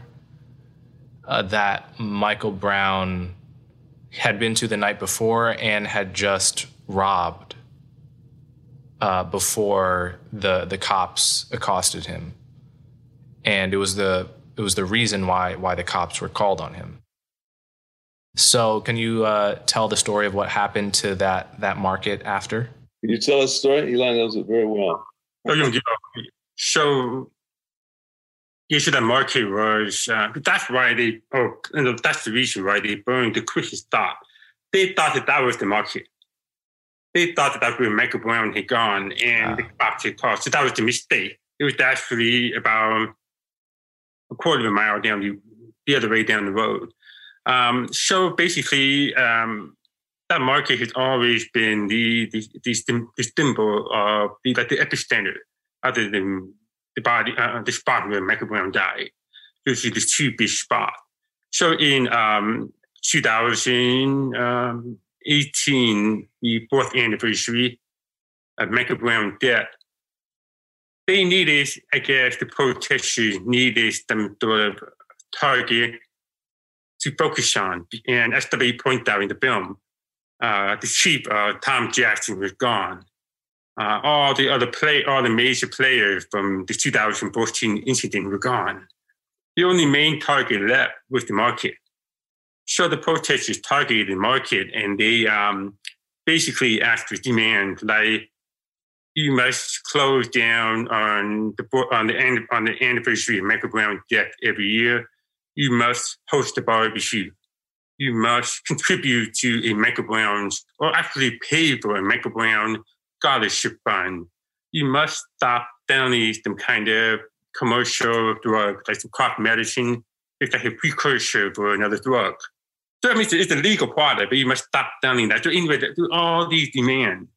Speaker 1: uh, that Michael Brown had been to the night before and had just robbed uh, before the the cops accosted him, and it was the it was the reason why why the cops were called on him. So, can you uh, tell the story of what happened to that that market after?
Speaker 2: Can you tell us a story? Eli knows it very well.
Speaker 3: Oh, so the market was, uh, that's why they, oh, you know, that's the reason why they burned the QuikTrip. They thought that that was the market. They thought that that's where Michael Brown had gone and the cops had called. So that was the mistake. It was actually about a quarter of a mile down the, the other way down the road. Um, so basically, um, that market has always been the the, the, the symbol of the, like the epicenter other than the body, uh, the spot where Michael Brown died. Usually the two big spot. So in um, 2018, the fourth anniversary of Michael Brown death, they needed, I guess, the protesters needed some sort of target to focus on. And as they point out in the film, uh, the chief, uh, Tom Jackson, was gone uh, all the other play, all the major players from the 2014 incident were gone. The only main target left was the market. So the protesters targeted the market and they um, basically asked for demand like you must close down on the on the on the anniversary of Michael Brown's death every year. You must host a barbecue. You must contribute to a Michael Brown's, or actually pay for a Michael Brown scholarship fund. You must stop selling some kind of commercial drug, like some cough medicine. It's like a precursor for another drug. So I mean, it's a legal product, but you must stop selling that. So anyway, all these demands.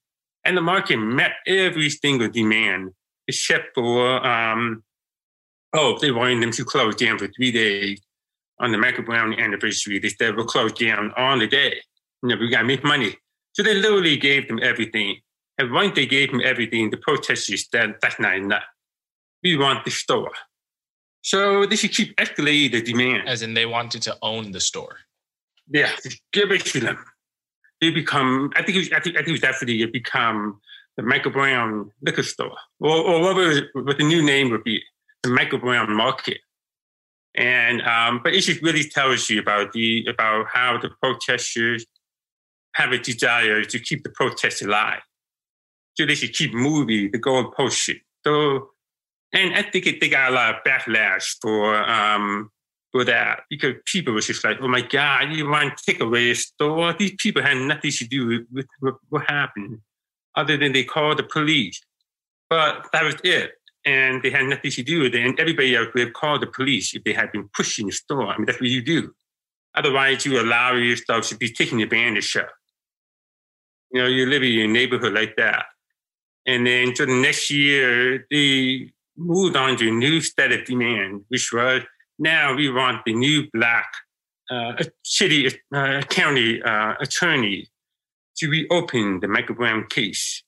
Speaker 3: And the market met every single demand except for, um, oh, they wanted them to close down for three days on the Michael Brown anniversary. They said we'll close down on the day. You know, we got to make money. So they literally gave them everything. And once they gave them everything, the protesters said, that's not enough. We want the store. So they should keep escalating the demand.
Speaker 1: As in they wanted to own the store.
Speaker 3: Yeah, give it to them they become. I think. It was, I think. I think it was definitely it become the Michael Brown liquor store, or, or whatever what the new name would be, the Michael Brown Market. And um, but it just really tells you about the about how the protesters have a desire to keep the protest alive. So they should keep moving the goalpost. So, and I think they got a lot of backlash for um, for that because people were just like, oh my God, you want to take away a store? These people had nothing to do with, with, with what happened other than they called the police. But that was it. And they had nothing to do with it. And everybody else would have called the police if they had been pushing the store. I mean, that's what you do. Otherwise, you allow yourself to be taken advantage of. You know, you live in your neighborhood like that. And then so the next year, they moved on to a new set of demand, which was now we want the new black uh, city uh, county uh, attorney to reopen the Michael Brown case.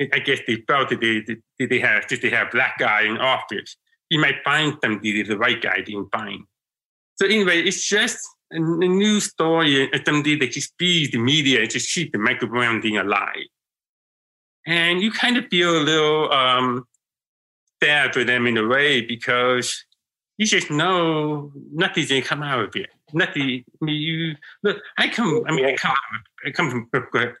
Speaker 3: I guess they felt that they, that they have just they have black guy in office. He might find somebody the right guy didn't find. So anyway, it's just a, a new story something that just feeds the media just keep the Michael Brown thing alive. And you kind of feel a little um, sad for them in a way because you just know nothing's gonna come out of it. Nothing. I mean, you look. I come. I mean, I come. I come from.
Speaker 2: I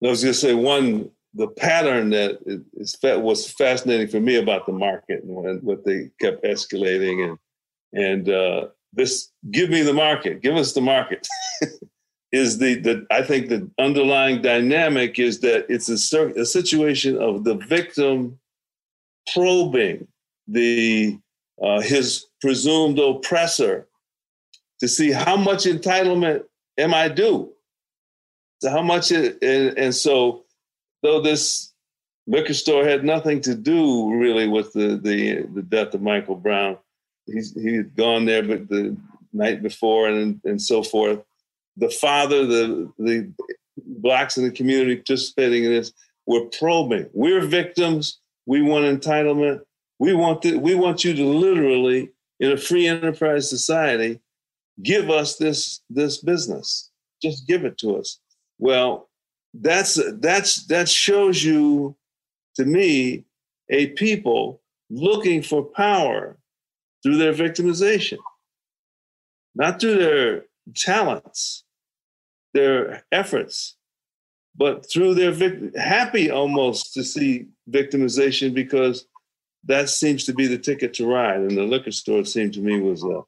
Speaker 2: was gonna say one. The pattern that is was fascinating for me about the market and what they kept escalating and and uh, this give me the market, give us the market. is the, the I think the underlying dynamic is that it's a, a situation of the victim probing the uh, his presumed oppressor to see how much entitlement am I due? So how much it, and, and so though this liquor store had nothing to do really with the the, the death of Michael Brown, he's he had gone there but the night before and and so forth. The father, the the blacks in the community participating in this we're probing. We're victims. We want entitlement. We want to, we want you to literally, in a free enterprise society, give us this this business. Just give it to us. Well, that's that's that shows you, to me, a people looking for power through their victimization, not through their talents, their efforts, but through their happy almost to see victimization because that seems to be the ticket to ride. And the liquor store, it seemed to me, was a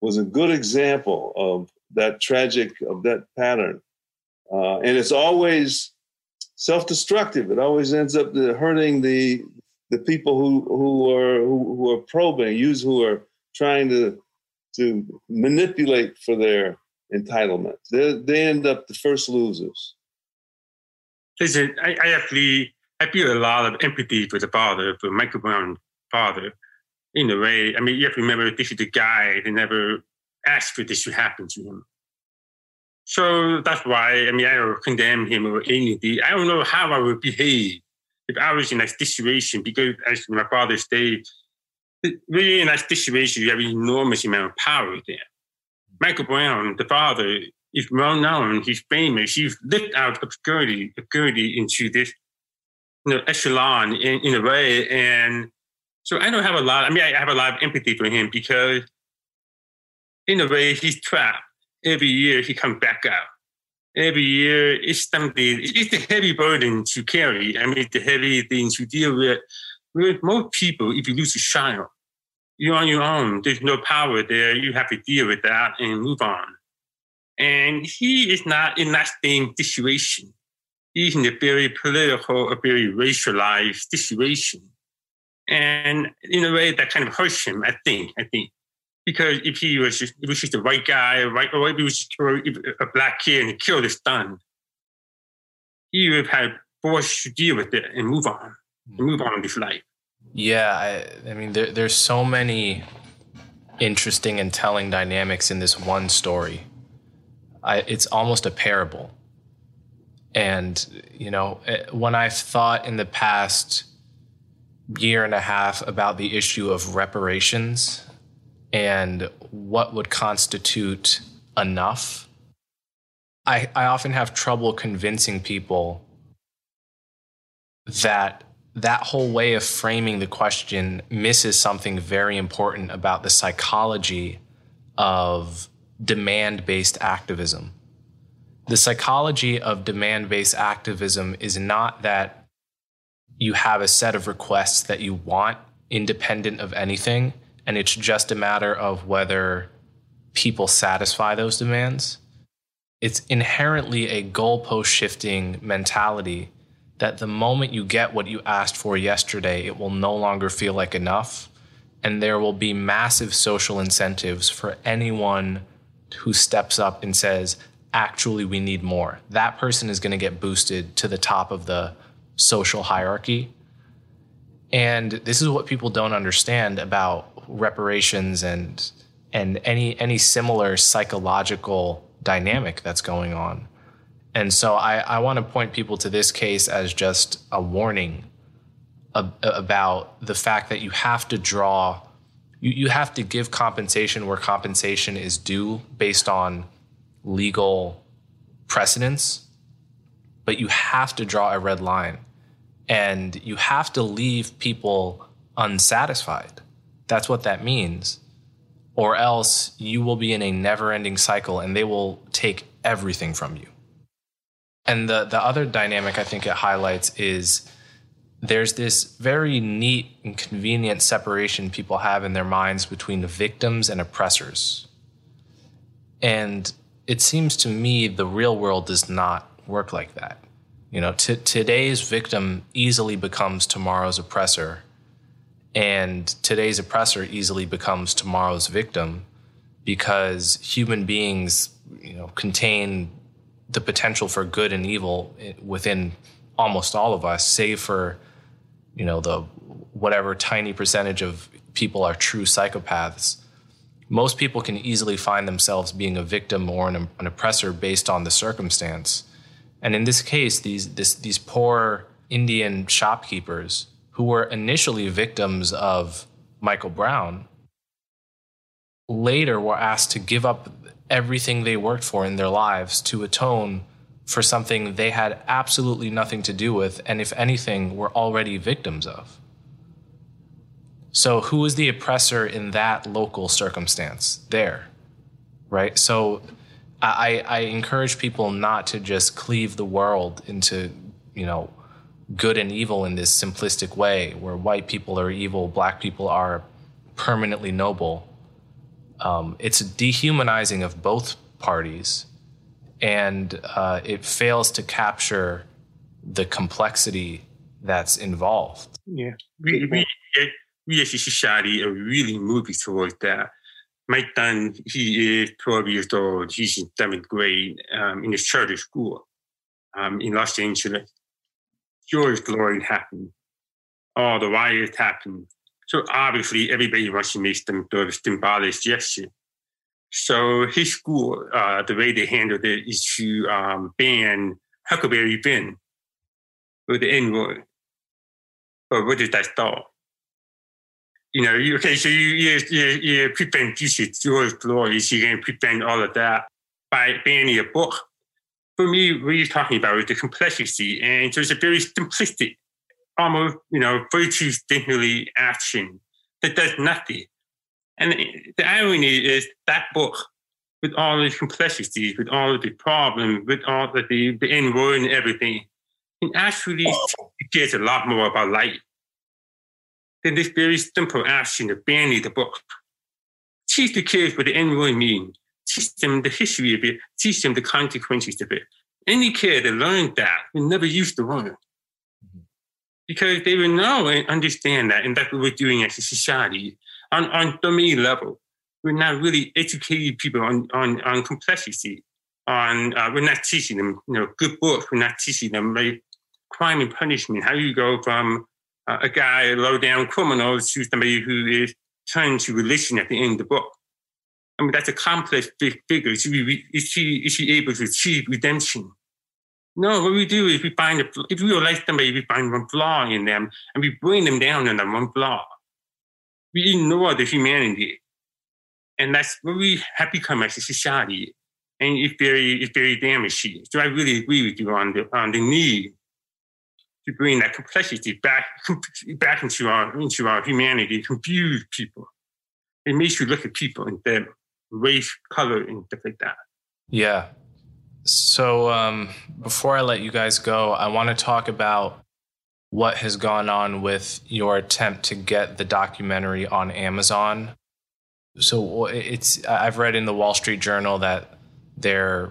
Speaker 2: was a good example of that tragic of that pattern. Uh, and it's always self-destructive. It always ends up hurting the the people who who are who, who are probing, use who are trying to to manipulate for their entitlement. They they end up the first losers.
Speaker 3: Listen, I, I actually I feel a lot of empathy for the father, for Michael Brown's father. In a way, I mean, you have to remember this is the guy that never asked for this to happen to him. So that's why, I mean, I don't condemn him or anything. I don't know how I would behave if I was in that situation because, as my father said, really in that situation, you have an enormous amount of power there. Michael Brown, the father, is well known, he's famous, he's lived out obscurity, obscurity into this you know, echelon in, in a way. And so I don't have a lot, I mean, I have a lot of empathy for him because in a way he's trapped. Every year he comes back out. Every year it's something, it's a heavy burden to carry. I mean, it's a heavy thing to deal with. With most people, if you lose a child, you're on your own. There's no power there. You have to deal with that and move on. And he is not in that same situation. he's in a very political, a very racialized situation. And in a way that kind of hurts him, I think, I think. Because if he was just, if he was just a white guy, right, or if he was just a black kid and he killed his son, he would have had forced to deal with it and move on, and move on with his life.
Speaker 1: Yeah, I, I mean, there, there's so many interesting and telling dynamics in this one story. I, it's almost a parable. And, you know, eh, when I've thought in the past year and a half about the issue of reparations and what would constitute enough, I, I often have trouble convincing people that that whole way of framing the question misses something very important about the psychology of demand based activism. The psychology of demand based activism is not that you have a set of requests that you want independent of anything, and it's just a matter of whether people satisfy those demands. It's inherently a goalpost shifting mentality that the moment you get what you asked for yesterday, it will no longer feel like enough. And there will be massive social incentives for anyone who steps up and says, actually, we need more. That person is going to get boosted to the top of the social hierarchy. And this is what people don't understand about reparations and and any any similar psychological dynamic that's going on. And so I, I want to point people to this case as just a warning ab- about the fact that you have to draw, you, you have to give compensation where compensation is due based on legal precedents, but you have to draw a red line and you have to leave people unsatisfied. That's what that means. Or else you will be in a never ending cycle and they will take everything from you. And the the other dynamic I think it highlights is there's this very neat and convenient separation people have in their minds between the victims and oppressors. And it seems to me the real world does not work like that. You know, t- today's victim easily becomes tomorrow's oppressor, and today's oppressor easily becomes tomorrow's victim because human beings, you know, contain the potential for good and evil within almost all of us, save for you know the whatever tiny percentage of people are true psychopaths. Most people can easily find themselves being a victim or an, an oppressor based on the circumstance. And in this case, these this, these poor Indian shopkeepers who were initially victims of Michael Brown later were asked to give up everything they worked for in their lives to atone for something they had absolutely nothing to do with, and if anything, were already victims of. So, who is the oppressor in that local circumstance? There, right? So, I, I encourage people not to just cleave the world into, you know, good and evil in this simplistic way, where white people are evil, black people are permanently noble um, it's dehumanizing of both parties, and uh, it fails to capture the complexity that's involved.
Speaker 3: Yeah, we we we as a society are really moving towards that. My son, he is 12 years old. He's in seventh grade um, in a charter school um, in Los Angeles. George Floyd happened. All the riots happened. So obviously, everybody make them do a symbolic gesture. So his school, uh, the way they handled it is to um, ban Huckleberry Finn with the N word. But what does that stop? You know, okay, so you you you, you prevent Jesus George Floyd, you can prevent all of that by banning a book. For me, what you're talking about is the complexity, and so it's a very simplistic almost, you know, virtue stimuli action that does nothing. And the irony is that book, with all its complexities, with all of the problems, with all of the, the N word and everything, can actually get a lot more about life than this very simple action of banning the book. Teach the kids what the N word means. Teach them the history of it. Teach them the consequences of it. Any kid that learned that will never use the word because they will know and understand that, and that's what we're doing as a society on on the main level. We're not really educating people on on, on complexity. On uh, we're not teaching them, you know, good books. We're not teaching them like crime and punishment. How you go from uh, a guy, a low down criminal, to somebody who is turned to religion at the end of the book. I mean, that's a complex big figure. Is she, is she, is she able to achieve redemption? No, what we do is we find, a, if we like somebody, we find one flaw in them and we bring them down on that one flaw. We ignore the humanity. And that's what we have become as a society. And it's very, it's very damaging. So I really agree with you on the, on the need to bring that complexity back, back into our, into our humanity, confuse people. It makes you look at people in their race, color, and stuff like that.
Speaker 1: Yeah. So um, before I let you guys go, I want to talk about what has gone on with your attempt to get the documentary on Amazon. So it's I've read in the Wall Street Journal that they're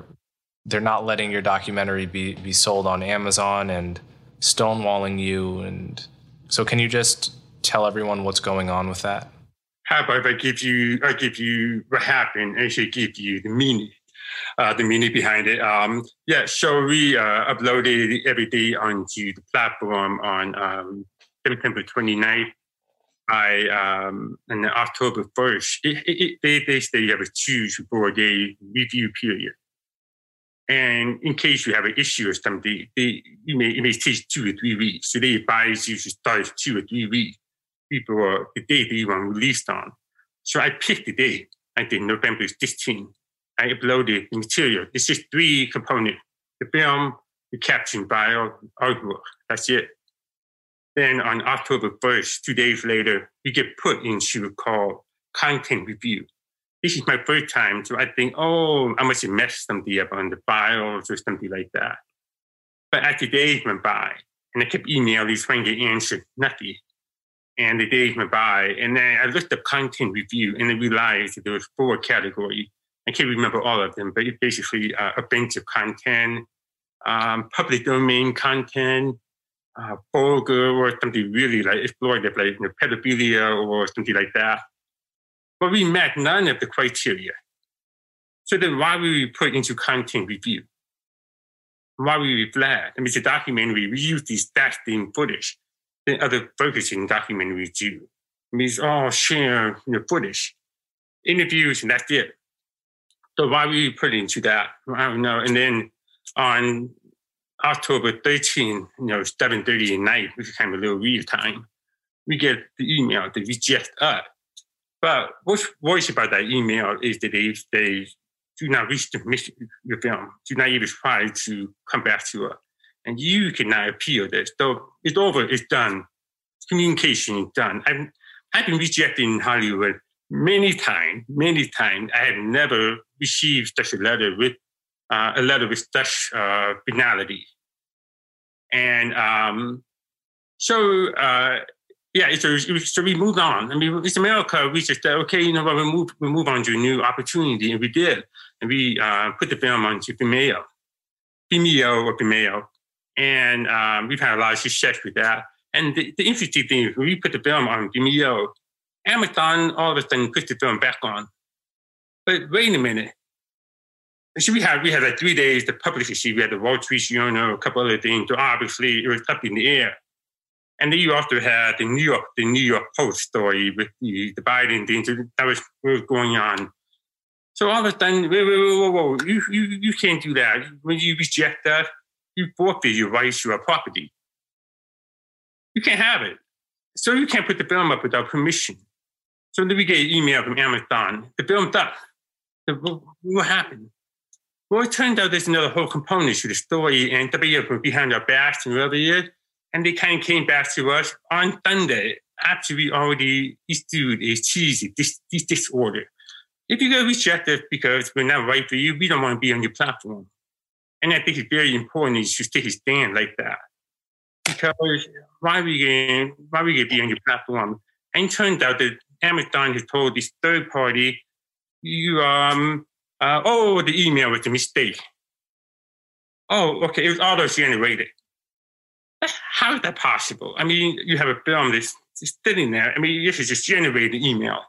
Speaker 1: they're not letting your documentary be be sold on Amazon and stonewalling you and so can you just tell everyone what's going on with that?
Speaker 3: How about I give you I give you what happened and actually give you the meaning uh, the meaning behind it. Um, yeah, so we uh, uploaded every day onto the platform on um, September 29th. By um, and October 1st, it, it, it, they, they have a two to four day review period. And in case you have an issue or something, they, you may, it may take two or three weeks. So they advise you to start two or three weeks before the day that you want released on. So I picked the day. I think November 16th. I uploaded the material. It's just three components. The film, the caption, bio, artwork. That's it. Then on October 1st, two days later, we get put into a call content review. This is my first time, so I think, oh, I must have messed something up on the files or something like that. But as the days went by, and I kept emailing trying to answer nothing. And the days went by, and then I looked up content review, and I realized that there was four categories. I can't remember all of them, but it's basically uh, a bunch of content, um, public domain content, uh, vulgar or something really like exploitative, like you know, pedophilia or something like that. But we met none of the criteria. So then why were we put into content review? Why were we flagged? I mean, it's a documentary. We use these stats footage that other focusing documentaries do. It means all share you know, footage, interviews, and that's it. So why were you put into that? I don't know. And then on October 13, you know, 7.30 at night, which is kind of a little weird time, we get the email to reject us. But what's worse about that email is that they, they do not reach the mission the film, do not even try to come back to us. And you cannot appeal this. So it's over, it's done. Communication is done. I've, I've been rejected in Hollywood many times, many times. I have never received such a letter with uh, a letter with such uh, finality. And um, so, uh, yeah, so, so we moved on. I mean, it's America. We just okay, you know what, we move, we move on to a new opportunity, and we did. And we uh, put the film onto Vimeo, Vimeo or Vimeo. And um, we've had a lot of success with that. And the, the interesting thing is, when we put the film on Vimeo, Amazon all of a sudden puts the film back on. But wait a minute. We had we had like three days to publish it. We had the Wall Street Journal, a couple other things. So obviously it was up in the air. And then you also had the New York, the New York Post story with the, the Biden things that was, was going on. So all of a sudden, whoa, whoa, whoa, whoa, you, you, you can't do that. When you reject that, you forfeit your rights to our property. You can't have it. So you can't put the film up without permission. So then we get an email from Amazon. The film's up. What happened? Well, it turned out there's another whole component to the story, and they were behind our backs and whatever it is. And they kind of came back to us on Sunday after we already issued a cheesy this, this disorder. If you get rejected because we're not right for you, we don't want to be on your platform. And I think it's very important you take a stand like that. Because why are we get why we get be on your platform? And it turned out that Amazon has told this third party, you um uh, oh the email was a mistake. oh, okay, it was auto generated. How is that possible? I mean, you have a film that's sitting there. I mean, this is just generated email.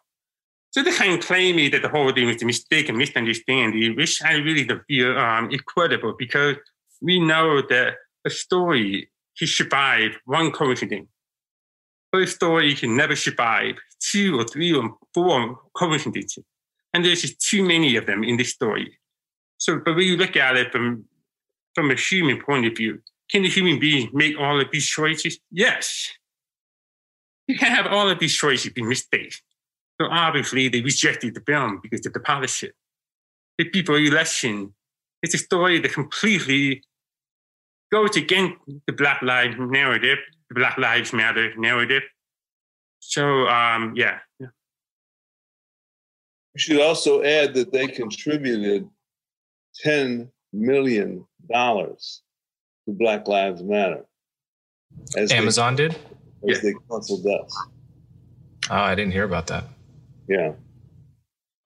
Speaker 3: So they kind of claim me that the whole thing was a mistake and misunderstanding, which I really don't feel um, incredible because we know that a story can survive one coincidence. But a story can never survive two or three or four coincidences. And there's just too many of them in this story. So, but when you look at it from, from a human point of view, can the human being make all of these choices? Yes. You can have all of these choices be mistakes. So obviously they rejected the film because of the policy. The people election it's a story that completely goes against the Black Lives narrative, the Black Lives Matter narrative. So um, yeah. yeah.
Speaker 2: We should also add that they contributed ten million dollars to Black Lives Matter.
Speaker 1: As Amazon
Speaker 2: they,
Speaker 1: did? As
Speaker 2: yeah. they canceled us.
Speaker 1: Oh, I didn't hear about that.
Speaker 2: Yeah.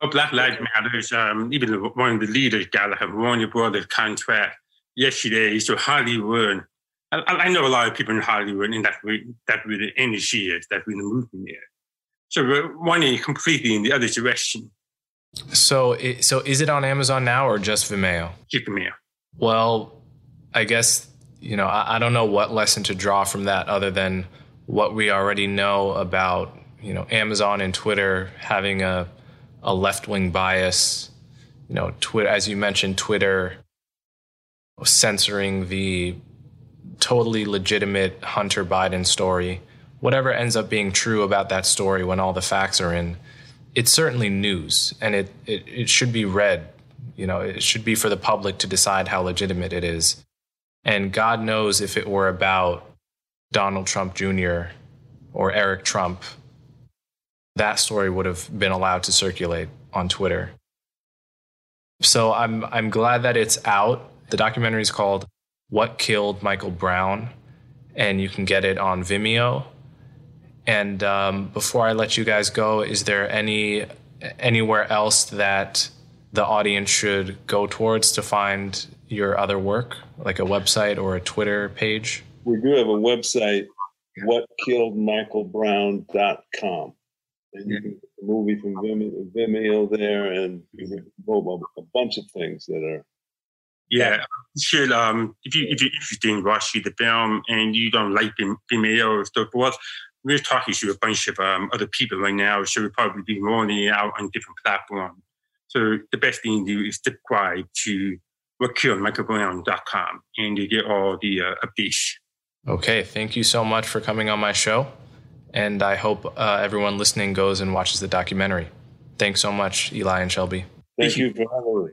Speaker 3: Oh, Black Lives Matter um, even one of the leaders got a Warner Brothers contract yesterday to Hollywood. I, I, know a lot of people in Hollywood and that that with the industry is that the movement there. So we're completely in the other direction.
Speaker 1: So, so is it on Amazon now or just Vimeo?
Speaker 3: Just Vimeo.
Speaker 1: Well, I guess you know I, I don't know what lesson to draw from that other than what we already know about you know Amazon and Twitter having a a left wing bias. You know, Twitter, as you mentioned, Twitter censoring the totally legitimate Hunter Biden story. Whatever ends up being true about that story when all the facts are in, it's certainly news and it, it, it should be read. You know, it should be for the public to decide how legitimate it is. And God knows if it were about Donald Trump Jr. or Eric Trump, that story would have been allowed to circulate on Twitter. So I'm I'm glad that it's out. The documentary is called What Killed Michael Brown, and you can get it on Vimeo. And um, before I let you guys go, is there any anywhere else that the audience should go towards to find your other work, like a website or a Twitter page?
Speaker 2: We do have a website, whatkilledmichaelbrown.com and you can get the movie from Vimeo, Vimeo there, and a bunch of things that are.
Speaker 3: Yeah, should um if you if you're interested in watching the film and you don't like Vimeo or stuff, well, we're talking to a bunch of um, other people right now, so we'll probably be rolling it out on different platforms. So the best thing to do is subscribe to whatkilledmichaelbrown.com and you get all the uh, updates.
Speaker 1: Okay, thank you so much for coming on my show and I hope uh, everyone listening goes and watches the documentary. Thanks so much, Eli and Shelby.
Speaker 2: Thank you for having me.